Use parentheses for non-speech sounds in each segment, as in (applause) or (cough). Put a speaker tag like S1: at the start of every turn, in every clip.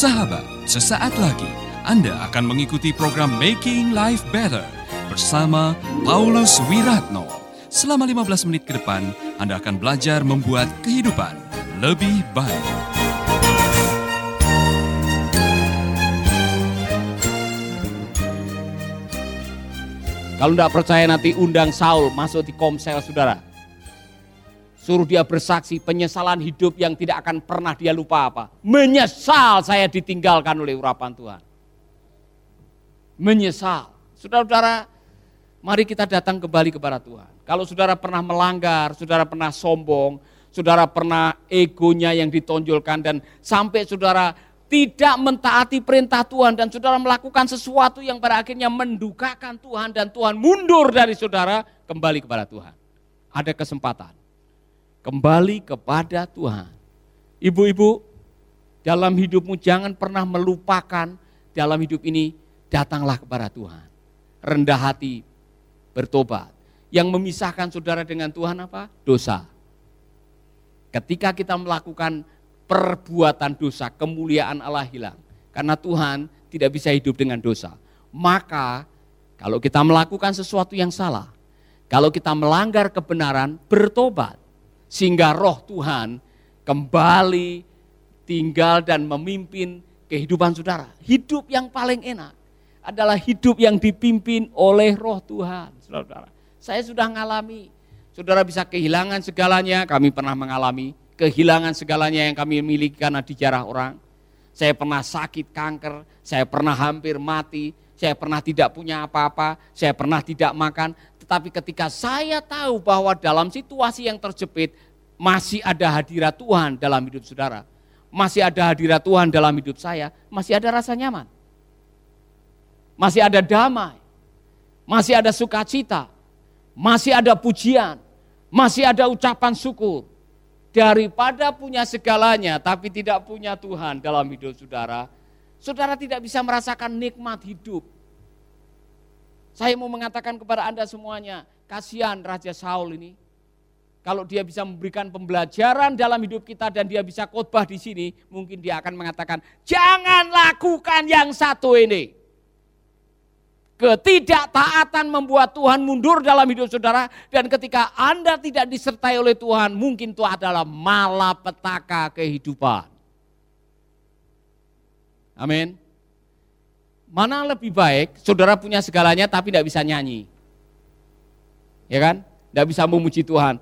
S1: Sahabat, sesaat lagi Anda akan mengikuti program Making Life Better bersama Paulus Wiratno. Selama 15 menit ke depan, Anda akan belajar membuat kehidupan lebih baik.
S2: Kalau tidak percaya nanti undang Saul masuk di komsel saudara. Suruh dia bersaksi penyesalan hidup yang tidak akan pernah dia lupa apa. Menyesal saya ditinggalkan oleh urapan Tuhan. Menyesal. Saudara-saudara, mari kita datang kembali kepada Tuhan. Kalau saudara pernah melanggar, saudara pernah sombong, saudara pernah egonya yang ditonjolkan dan sampai saudara tidak mentaati perintah Tuhan dan saudara melakukan sesuatu yang pada akhirnya mendukakan Tuhan dan Tuhan mundur dari saudara kembali kepada Tuhan. Ada kesempatan kembali kepada Tuhan. Ibu-ibu, dalam hidupmu jangan pernah melupakan dalam hidup ini datanglah kepada Tuhan. Rendah hati, bertobat. Yang memisahkan saudara dengan Tuhan apa? Dosa. Ketika kita melakukan perbuatan dosa, kemuliaan Allah hilang. Karena Tuhan tidak bisa hidup dengan dosa. Maka kalau kita melakukan sesuatu yang salah, kalau kita melanggar kebenaran, bertobat sehingga roh Tuhan kembali tinggal dan memimpin kehidupan saudara. Hidup yang paling enak adalah hidup yang dipimpin oleh roh Tuhan. Saudara, saya sudah mengalami, saudara bisa kehilangan segalanya, kami pernah mengalami kehilangan segalanya yang kami miliki karena dijarah orang. Saya pernah sakit kanker, saya pernah hampir mati, saya pernah tidak punya apa-apa, saya pernah tidak makan, tapi ketika saya tahu bahwa dalam situasi yang terjepit masih ada hadirat Tuhan dalam hidup saudara, masih ada hadirat Tuhan dalam hidup saya, masih ada rasa nyaman. Masih ada damai, masih ada sukacita, masih ada pujian, masih ada ucapan syukur. Daripada punya segalanya tapi tidak punya Tuhan dalam hidup saudara, saudara tidak bisa merasakan nikmat hidup saya mau mengatakan kepada Anda semuanya, kasihan Raja Saul ini. Kalau dia bisa memberikan pembelajaran dalam hidup kita dan dia bisa khotbah di sini, mungkin dia akan mengatakan, jangan lakukan yang satu ini. Ketidaktaatan membuat Tuhan mundur dalam hidup saudara dan ketika Anda tidak disertai oleh Tuhan, mungkin itu adalah malapetaka kehidupan. Amin. Mana lebih baik saudara punya segalanya tapi tidak bisa nyanyi? Ya kan? Tidak bisa memuji Tuhan.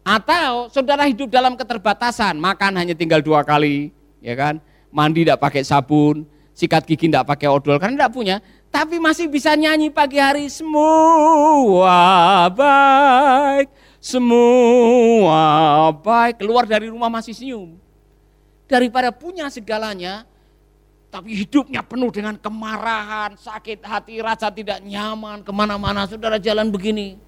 S2: Atau saudara hidup dalam keterbatasan, makan hanya tinggal dua kali, ya kan? Mandi tidak pakai sabun, sikat gigi tidak pakai odol karena tidak punya, tapi masih bisa nyanyi pagi hari semua baik, semua baik, keluar dari rumah masih senyum. Daripada punya segalanya, tapi hidupnya penuh dengan kemarahan, sakit hati, rasa tidak nyaman, ke mana-mana. Saudara jalan begini.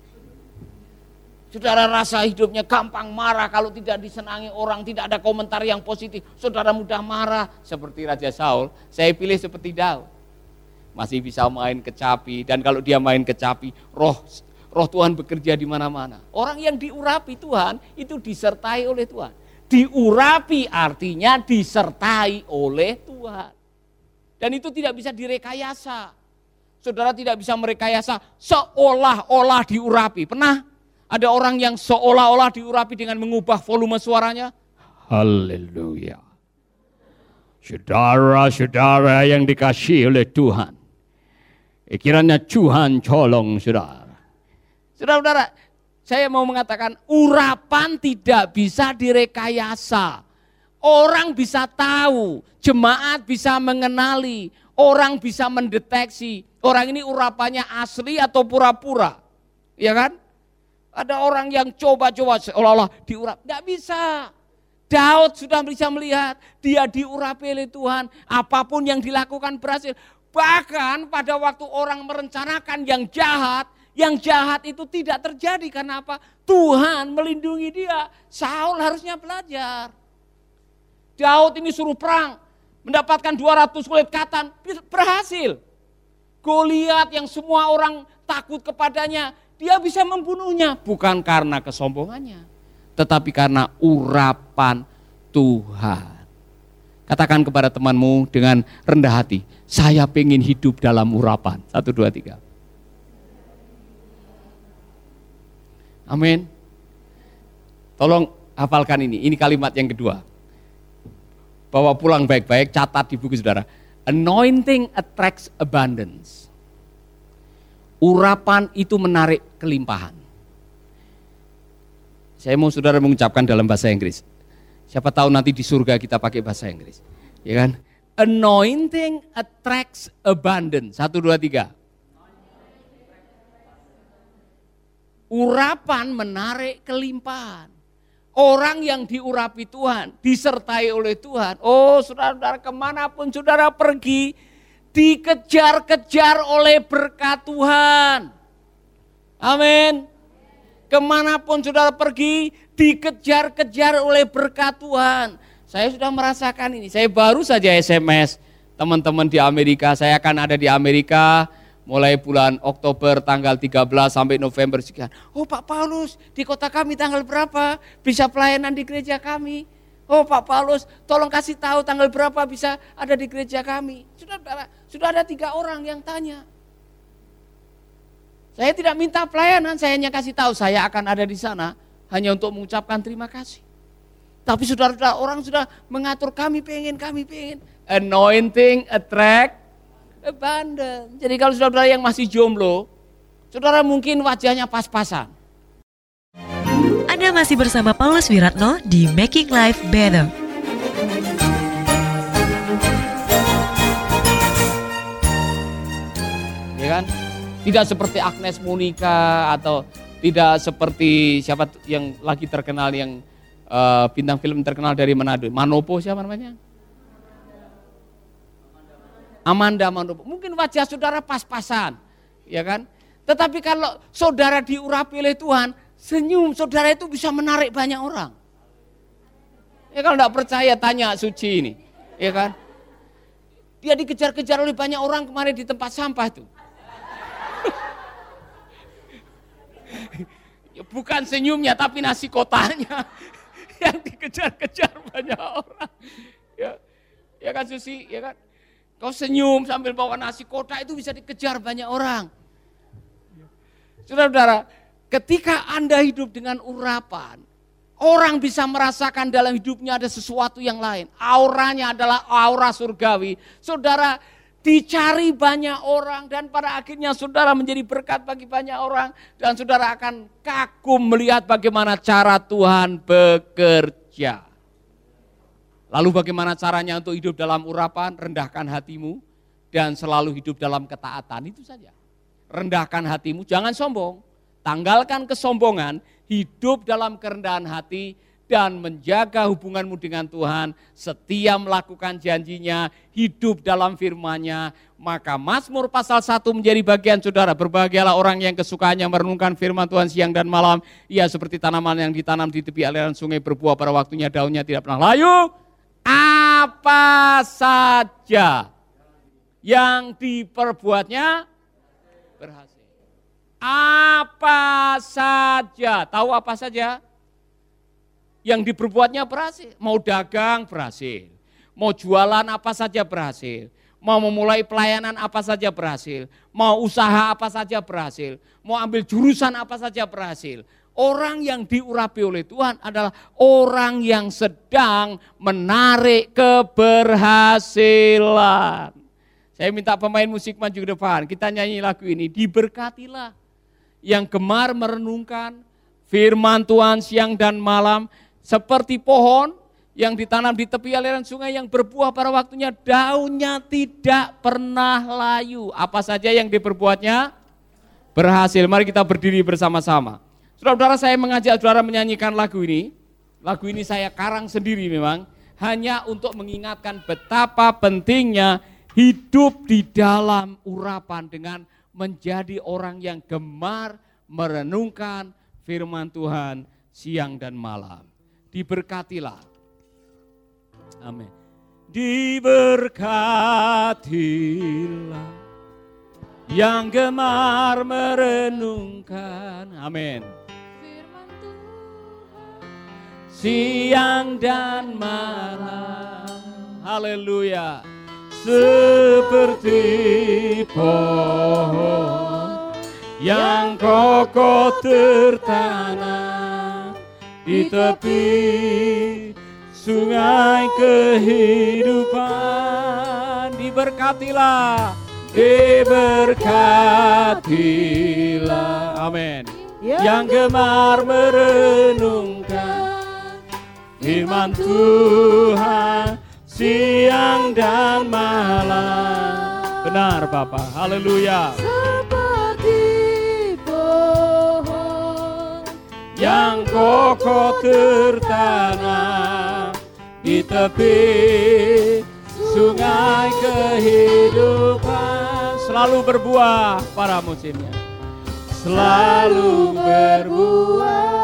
S2: Saudara rasa hidupnya gampang marah kalau tidak disenangi orang, tidak ada komentar yang positif. Saudara mudah marah seperti Raja Saul. Saya pilih seperti Daud. Masih bisa main kecapi dan kalau dia main kecapi, roh roh Tuhan bekerja di mana-mana. Orang yang diurapi Tuhan itu disertai oleh Tuhan. Diurapi artinya disertai oleh Tuhan. Dan itu tidak bisa direkayasa. Saudara tidak bisa merekayasa seolah-olah diurapi. Pernah ada orang yang seolah-olah diurapi dengan mengubah volume suaranya? Haleluya. Saudara-saudara yang dikasih oleh Tuhan. Kiranya Tuhan colong saudara. Saudara-saudara, saya mau mengatakan urapan tidak bisa direkayasa. Orang bisa tahu, jemaat bisa mengenali, orang bisa mendeteksi. Orang ini urapannya asli atau pura-pura. Ya kan? Ada orang yang coba-coba seolah-olah diurap. Tidak bisa. Daud sudah bisa melihat dia diurapi oleh Tuhan. Apa pun yang dilakukan berhasil. Bahkan pada waktu orang merencanakan yang jahat, yang jahat itu tidak terjadi karena apa? Tuhan melindungi dia. Saul harusnya belajar. Daud ini suruh perang, mendapatkan 200 kulit katan, berhasil. Goliat yang semua orang takut kepadanya, dia bisa membunuhnya bukan karena kesombongannya, tetapi karena urapan Tuhan. Katakan kepada temanmu dengan rendah hati, saya pengen hidup dalam urapan. Satu, dua, tiga. Amin. Tolong hafalkan ini, ini kalimat yang kedua. Bawa pulang baik-baik, catat di buku saudara. Anointing attracts abundance. Urapan itu menarik kelimpahan. Saya mau saudara mengucapkan dalam bahasa Inggris. Siapa tahu nanti di surga kita pakai bahasa Inggris. Ya kan? Anointing attracts abundance. Satu, dua, tiga. Urapan menarik kelimpahan. Orang yang diurapi Tuhan, disertai oleh Tuhan. Oh saudara-saudara ke mana pun saudara pergi, dikejar-kejar oleh berkat Tuhan. Amin. Ke mana pun saudara pergi, dikejar-kejar oleh berkat Tuhan. Saya sudah merasakan ini. Saya baru saja SMS teman-teman di Amerika. Saya akan ada di Amerika mulai bulan Oktober tanggal 13 sampai November sekian. Oh Pak Paulus, di kota kami tanggal berapa bisa pelayanan di gereja kami? Oh Pak Paulus, tolong kasih tahu tanggal berapa bisa ada di gereja kami. Sudah sudah ada tiga orang yang tanya. Saya tidak minta pelayanan, saya hanya kasih tahu saya akan ada di sana hanya untuk mengucapkan terima kasih. Tapi saudara-saudara orang sudah mengatur kami pengen, kami pengen. Anointing, attract, abundant. Jadi kalau saudara-saudara yang masih jomblo, saudara mungkin wajahnya pas-pasan.
S3: Anda masih bersama Paulus Wiratno di Making Life Better.
S2: Ya kan? Tidak seperti Agnes Monica atau tidak seperti siapa yang lagi terkenal yang uh, bintang film terkenal dari Manado. Manopo siapa namanya? Amanda Manopo. Mungkin wajah saudara pas-pasan, ya kan? Tetapi kalau saudara diurapi oleh Tuhan, senyum saudara itu bisa menarik banyak orang. Ya kalau tidak percaya tanya suci ini, ya kan? Dia dikejar-kejar oleh banyak orang kemarin di tempat sampah itu. (laughs) Ya, bukan senyumnya tapi nasi kotanya (laughs) yang dikejar-kejar banyak orang. Ya, ya kan Susi, ya kan? Kau senyum sambil bawa nasi kota itu bisa dikejar banyak orang. Saudara-saudara, ketika Anda hidup dengan urapan, orang bisa merasakan dalam hidupnya ada sesuatu yang lain. Auranya adalah aura surgawi. Saudara, dicari banyak orang dan pada akhirnya saudara menjadi berkat bagi banyak orang dan saudara akan kagum melihat bagaimana cara Tuhan bekerja. Lalu bagaimana caranya untuk hidup dalam urapan, rendahkan hatimu dan selalu hidup dalam ketaatan itu saja. Rendahkan hatimu, jangan sombong. Tanggalkan kesombongan, hidup dalam kerendahan hati dan menjaga hubunganmu dengan Tuhan, setia melakukan janjinya, hidup dalam firman-Nya, maka Mazmur pasal 1 menjadi bagian saudara. Berbahagialah orang yang kesukaannya merenungkan firman Tuhan siang dan malam. Ia seperti tanaman yang ditanam di tepi aliran sungai berbuah pada waktunya daunnya tidak pernah layu. Apa saja yang diperbuatnya berhasil. Apa saja, tahu apa saja? yang diperbuatnya berhasil. Mau dagang berhasil, mau jualan apa saja berhasil, mau memulai pelayanan apa saja berhasil, mau usaha apa saja berhasil, mau ambil jurusan apa saja berhasil. Orang yang diurapi oleh Tuhan adalah orang yang sedang menarik keberhasilan. Saya minta pemain musik maju ke depan, kita nyanyi lagu ini, diberkatilah yang gemar merenungkan firman Tuhan siang dan malam, seperti pohon yang ditanam di tepi aliran sungai yang berbuah pada waktunya daunnya tidak pernah layu. Apa saja yang diperbuatnya berhasil. Mari kita berdiri bersama-sama. Saudara-saudara saya mengajak saudara menyanyikan lagu ini. Lagu ini saya karang sendiri memang. Hanya untuk mengingatkan betapa pentingnya hidup di dalam urapan dengan menjadi orang yang gemar merenungkan firman Tuhan siang dan malam diberkatilah. Amin. Diberkatilah yang gemar merenungkan. Amin. Siang dan malam. Haleluya. Seperti pohon yang kokoh tertanam di tepi sungai kehidupan. Diberkatilah diberkatilah. Amin. Yang gemar merenungkan firman Tuhan siang dan malam. Benar Bapak. Haleluya.
S4: Seperti pohon
S2: yang kokoh tertanam di tepi sungai kehidupan. Selalu berbuah pada musimnya. Selalu berbuah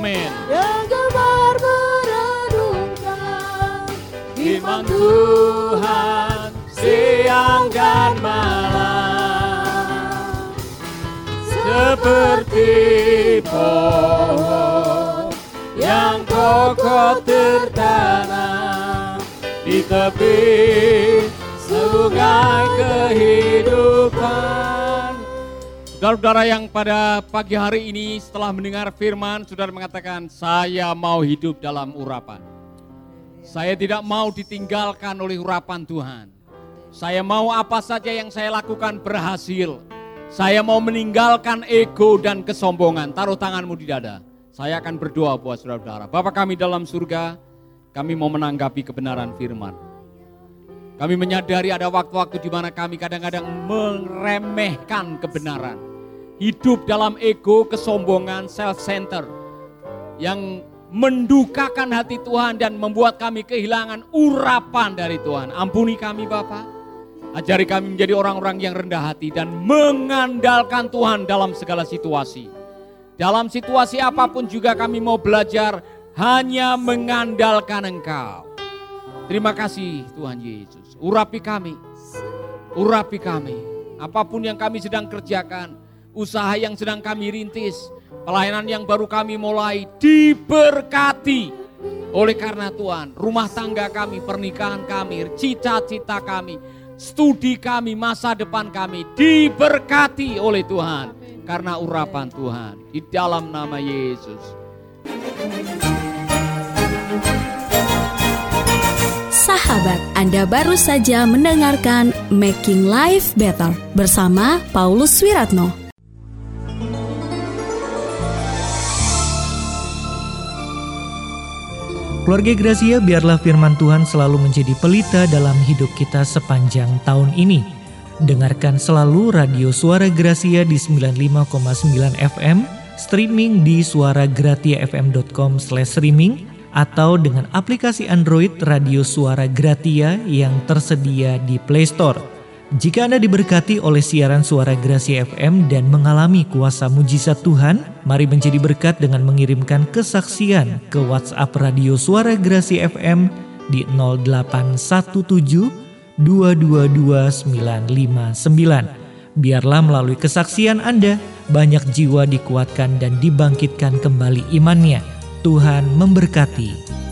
S2: amin
S4: yang gemar merenungkan
S2: firman Tuhan siang dan malam seperti pohon yang kokoh tertanam di tepi sungai kehidupan. Saudara-saudara yang pada pagi hari ini setelah mendengar firman, saudara mengatakan, saya mau hidup dalam urapan. Saya tidak mau ditinggalkan oleh urapan Tuhan. Saya mau apa saja yang saya lakukan berhasil. Saya mau meninggalkan ego dan kesombongan. Taruh tanganmu di dada. Saya akan berdoa buat saudara-saudara. Bapak kami dalam surga, kami mau menanggapi kebenaran firman. Kami menyadari ada waktu-waktu di mana kami kadang-kadang meremehkan kebenaran. Hidup dalam ego, kesombongan, self-center. Yang mendukakan hati Tuhan dan membuat kami kehilangan urapan dari Tuhan. Ampuni kami Bapak. Ajari kami menjadi orang-orang yang rendah hati dan mengandalkan Tuhan dalam segala situasi. Dalam situasi apa pun juga kami mau belajar hanya mengandalkan Engkau. Terima kasih Tuhan Yesus. Urapi kami. Urapi kami. Apa pun yang kami sedang kerjakan, usaha yang sedang kami rintis, pelayanan yang baru kami mulai diberkati oleh karena Tuhan. Rumah tangga kami, pernikahan kami, cita-cita kami, studi kami, masa depan kami diberkati oleh Tuhan karena urapan Tuhan di dalam nama Yesus.
S5: Sahabat, Anda baru saja mendengarkan Making Life Better bersama Paulus Wiratno.
S6: Keluarga Gracia, biarlah firman Tuhan selalu menjadi pelita dalam hidup kita sepanjang tahun ini. Dengarkan selalu radio Suara Gracia di 95,9 FM, streaming di suaragratiafm.com streaming atau dengan aplikasi Android Radio Suara Gratia yang tersedia di Play Store. Jika Anda diberkati oleh siaran suara Gracia FM dan mengalami kuasa mujizat Tuhan, mari menjadi berkat dengan mengirimkan kesaksian ke WhatsApp Radio Suara Gracia FM di 0817 222 959. Biarlah melalui kesaksian Anda, banyak jiwa dikuatkan dan dibangkitkan kembali imannya. Tuhan memberkati.